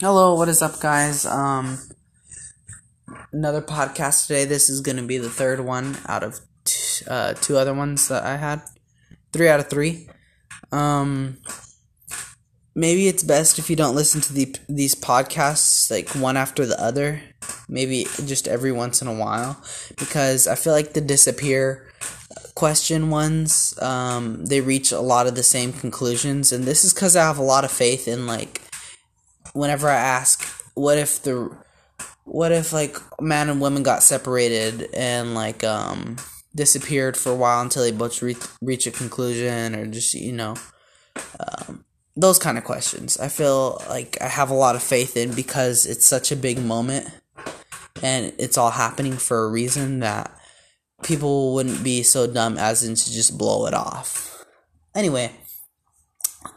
Hello, what is up, guys? Um, another podcast today. This is gonna be the third one out of t- uh, two other ones that I had. Three out of three. Um, maybe it's best if you don't listen to the these podcasts like one after the other. Maybe just every once in a while, because I feel like the disappear question ones um, they reach a lot of the same conclusions, and this is because I have a lot of faith in like whenever I ask, what if the, what if like man and woman got separated and like um disappeared for a while until they both re- reach a conclusion or just you know, um, those kind of questions. I feel like I have a lot of faith in because it's such a big moment, and it's all happening for a reason that people wouldn't be so dumb as in to just blow it off. Anyway,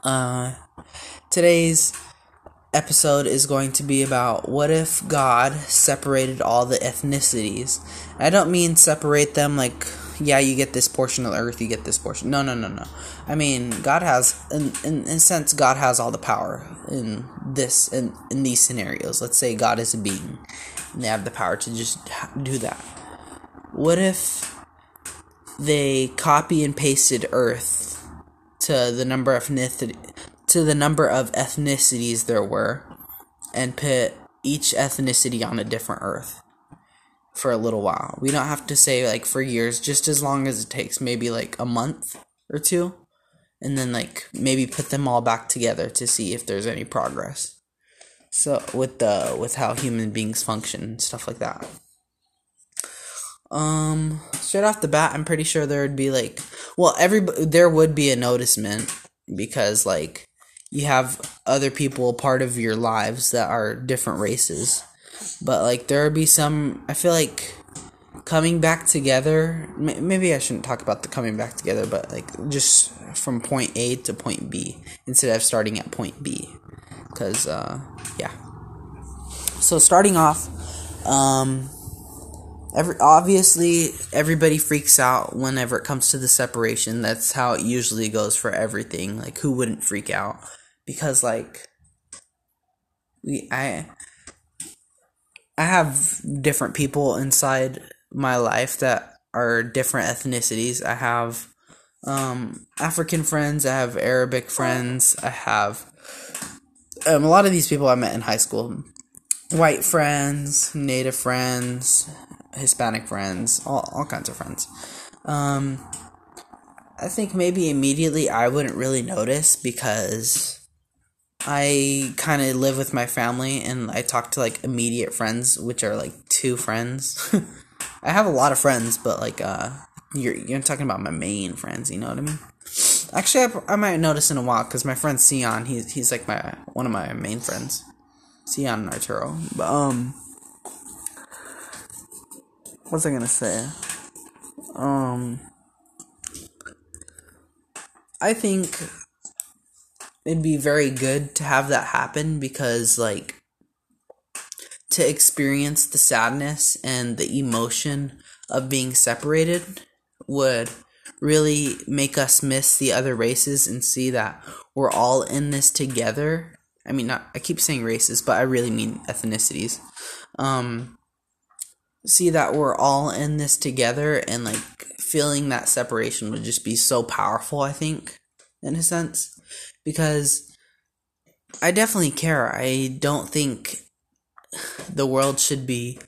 uh, today's episode is going to be about what if God separated all the ethnicities. I don't mean separate them like yeah, you get this portion of the earth, you get this portion. No, no, no, no. I mean, God has in in, in sense God has all the power in this in in these scenarios. Let's say God is a being and they have the power to just do that. What if they copy and pasted earth to the number of ethnicity to the number of ethnicities there were and put each ethnicity on a different earth for a little while. We don't have to say like for years, just as long as it takes, maybe like a month or two, and then like maybe put them all back together to see if there's any progress. So with the with how human beings function and stuff like that. Um, straight off the bat, I'm pretty sure there would be like, well, every there would be a noticement because like you have other people part of your lives that are different races. But like there would be some i feel like coming back together maybe i shouldn't talk about the coming back together but like just from point a to point b instead of starting at point b. Because uh yeah. So starting off um every obviously everybody freaks out whenever it comes to the separation. That's how it usually goes for everything. Like who wouldn't freak out because like we I I have different people inside my life that are different ethnicities. I have um, African friends, I have Arabic friends, I have um, a lot of these people I met in high school. White friends, native friends, Hispanic friends, all, all kinds of friends. Um, I think maybe immediately I wouldn't really notice because I kind of live with my family and I talk to like immediate friends, which are like two friends. I have a lot of friends, but like uh, you're you're talking about my main friends. You know what I mean? Actually, I, I might notice in a while because my friend Sion, he's he's like my one of my main friends, Sion and Arturo. But um, what's I gonna say? Um, I think it'd be very good to have that happen because like to experience the sadness and the emotion of being separated would really make us miss the other races and see that we're all in this together. I mean, not I keep saying races, but I really mean ethnicities. Um, see that we're all in this together and like feeling that separation would just be so powerful, I think, in a sense because I definitely care. I don't think the world should be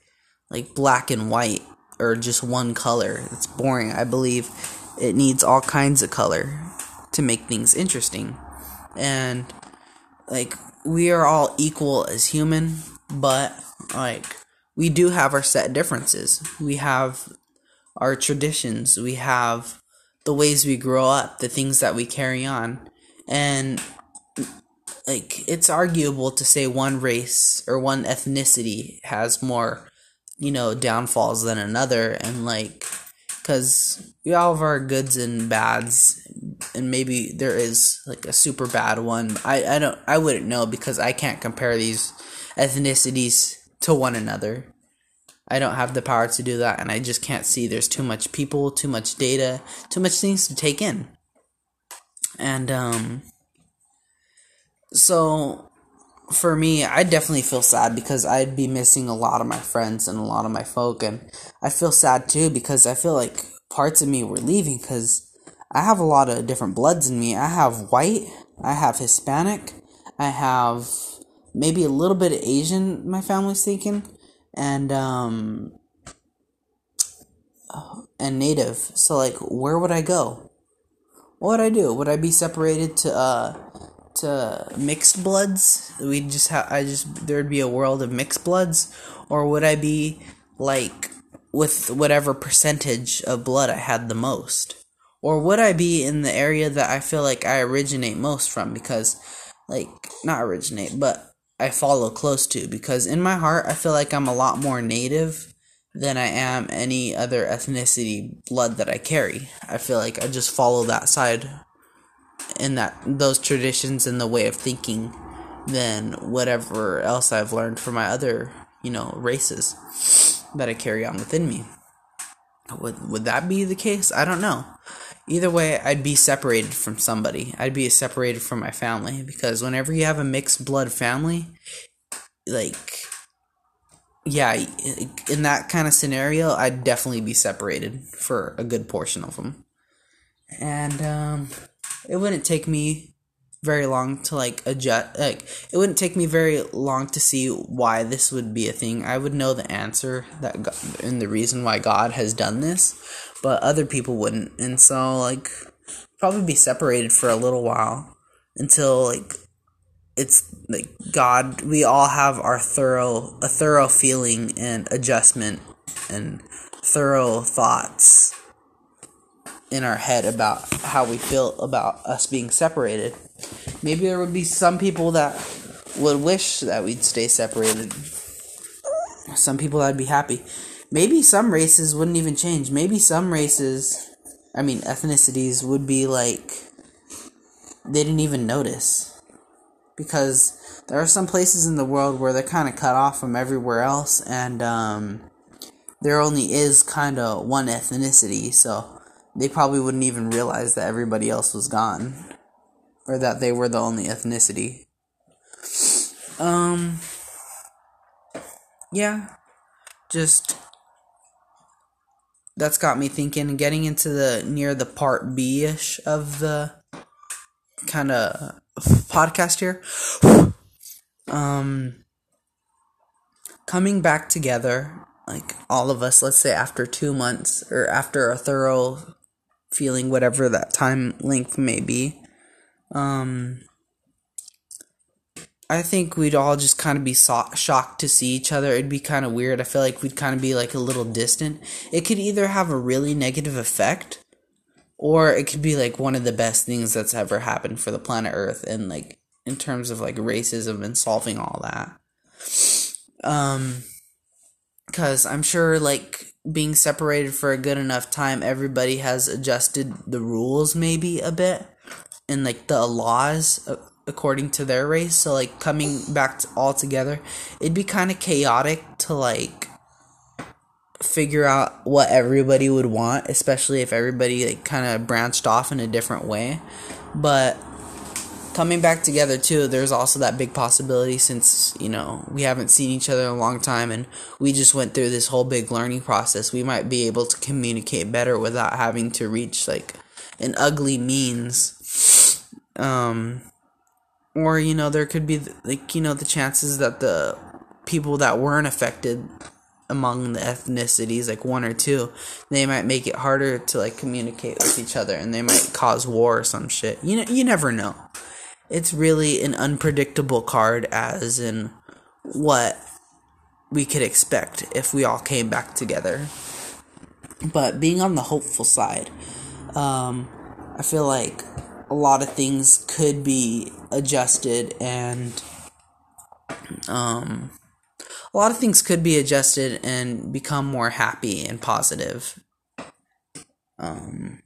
like black and white or just one color. It's boring. I believe it needs all kinds of color to make things interesting. And like we are all equal as human, but like we do have our set differences. We have our traditions, we have the ways we grow up, the things that we carry on and like it's arguable to say one race or one ethnicity has more you know downfalls than another. And like because we all have our goods and bads. And maybe there is like a super bad one. I i don't i wouldn't know because i can't compare these ethnicities to one another. I don't have the power to do that. And i just can't see there's too much people too much data too much things to take in and um so for me, I definitely feel sad because I'd be missing a lot of my friends and a lot of my folk, and I feel sad too because I feel like parts of me were leaving because I have a lot of different bloods in me. I have white, I have Hispanic, I have maybe a little bit of Asian. My family's thinking, and um, and Native. So like, where would I go? What would I do? Would I be separated to uh to mixed bloods? We just have I just there'd be a world of mixed bloods, or would I be like with whatever percentage of blood I had the most? Or would I be in the area that I feel like I originate most from because like not originate, but I follow close to because in my heart I feel like I'm a lot more native than I am any other ethnicity blood that I carry. I feel like I just follow that side and that those traditions and the way of thinking than whatever else I've learned from my other, you know, races that I carry on within me. Would would that be the case? I don't know. Either way, I'd be separated from somebody. I'd be separated from my family because whenever you have a mixed blood family, like yeah, in that kind of scenario, I'd definitely be separated for a good portion of them. And um it wouldn't take me very long to like adjust like it wouldn't take me very long to see why this would be a thing i would know the answer that god, and the reason why god has done this but other people wouldn't and so like probably be separated for a little while until like it's like god we all have our thorough a thorough feeling and adjustment and thorough thoughts in our head about how we feel about us being separated. Maybe there would be some people that would wish that we'd stay separated. Some people that'd be happy. Maybe some races wouldn't even change. Maybe some races, I mean ethnicities, would be like they didn't even notice. Because there are some places in the world where they're kind of cut off from everywhere else, and um, there only is kind of one ethnicity, so they probably wouldn't even realize that everybody else was gone or that they were the only ethnicity. Um yeah, just that's got me thinking getting into the near the part B-ish of the kind of podcast here. um coming back together like all of us let's say after 2 months or after a thorough feeling whatever that time length may be. Um, I think we'd all just kind of be so- shocked to see each other. It'd be kind of weird. I feel like we'd kind of be like a little distant. It could either have a really negative effect or it could be like one of the best things that's ever happened for the planet Earth and like in terms of like racism and solving all that. Um cuz I'm sure like being separated for a good enough time, everybody has adjusted the rules maybe a bit and like the laws according to their race. So like coming back to all together, it'd be kind of chaotic to like figure out what everybody would want, especially if everybody like kind of branched off in a different way. But coming back together too there's also that big possibility since you know we haven't seen each other in a long time and we just went through this whole big learning process we might be able to communicate better without having to reach like an ugly means um or you know there could be like you know the chances that the people that weren't affected among the ethnicities like one or two they might make it harder to like communicate with each other and they might cause war or some shit you know you never know it's really an unpredictable card, as in what we could expect if we all came back together. But being on the hopeful side, um, I feel like a lot of things could be adjusted and um, a lot of things could be adjusted and become more happy and positive. Um,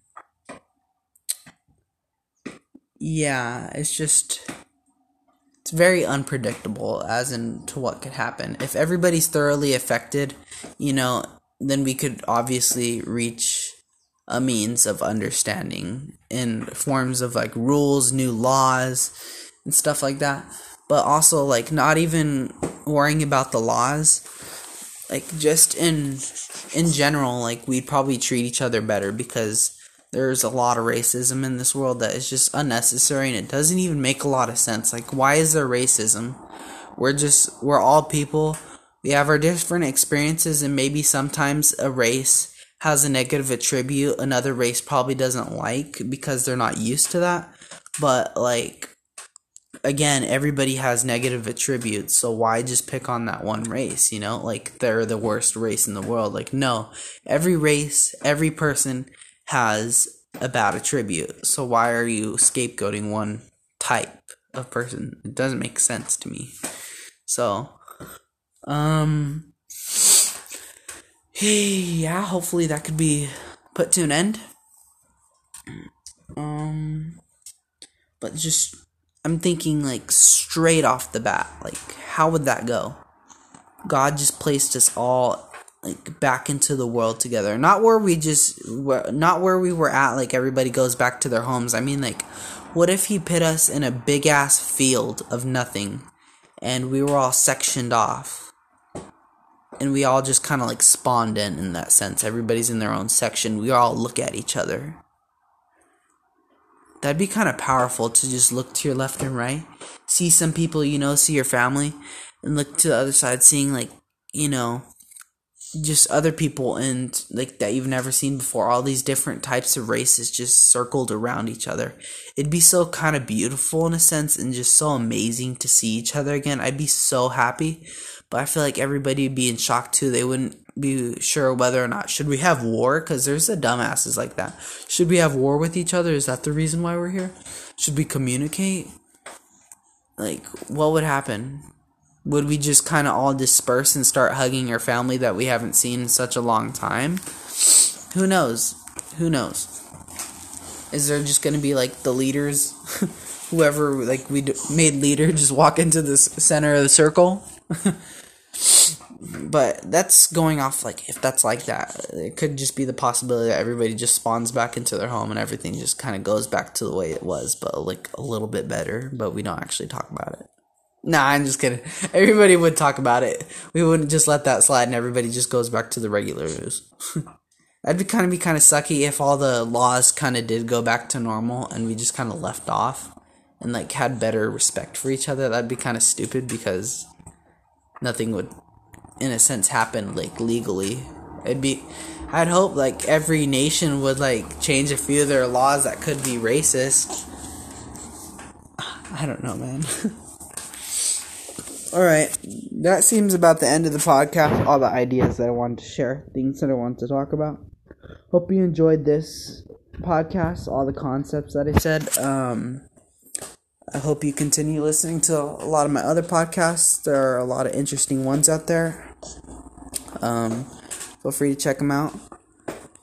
yeah, it's just it's very unpredictable as in to what could happen. If everybody's thoroughly affected, you know, then we could obviously reach a means of understanding in forms of like rules, new laws, and stuff like that. But also like not even worrying about the laws. Like just in in general like we'd probably treat each other better because there's a lot of racism in this world that is just unnecessary and it doesn't even make a lot of sense. Like why is there racism? We're just we're all people. We have our different experiences and maybe sometimes a race has a negative attribute another race probably doesn't like because they're not used to that. But like again, everybody has negative attributes, so why just pick on that one race, you know? Like they're the worst race in the world. Like no, every race, every person has a bad attribute. So why are you scapegoating one type of person? It doesn't make sense to me. So um yeah, hopefully that could be put to an end. Um but just I'm thinking like straight off the bat, like how would that go? God just placed us all like back into the world together. Not where we just not where we were at like everybody goes back to their homes. I mean like what if he put us in a big ass field of nothing and we were all sectioned off? And we all just kind of like spawned in in that sense. Everybody's in their own section. We all look at each other that'd be kind of powerful to just look to your left and right, see some people you know, see your family, and look to the other side, seeing like you know, just other people and like that you've never seen before. All these different types of races just circled around each other. It'd be so kind of beautiful in a sense, and just so amazing to see each other again. I'd be so happy, but I feel like everybody would be in shock too. They wouldn't be sure whether or not should we have war? Because there's a dumbasses like that. Should we have war with each other? Is that the reason why we're here? Should we communicate? Like what would happen? Would we just kind of all disperse and start hugging our family that we haven't seen in such a long time? Who knows? Who knows? Is there just gonna be like the leaders whoever like we made leader just walk into the center of the circle but that's going off like if that's like that it could just be the possibility that everybody just spawns back into their home and everything just kind of goes back to the way it was but like a little bit better but we don't actually talk about it. Nah i'm just kidding. Everybody would talk about it. We wouldn't just let that slide and everybody just goes back to the regular news that'd be kind of be kind of sucky if all the laws kind of did go back to normal and we just kind of left off and like had better respect for each other. That'd be kind of stupid because nothing would in a sense happen like legally. It'd be I'd hope like every nation would like change a few of their laws that could be racist. I don't know, man. all right, that seems about the end of the podcast. All the ideas that I wanted to share, things that I wanted to talk about. Hope you enjoyed this podcast, all the concepts that I said. Um, I hope you continue listening to a lot of my other podcasts. There are a lot of interesting ones out there. Um, feel free to check them out.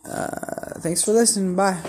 Uh, thanks for listening. Bye.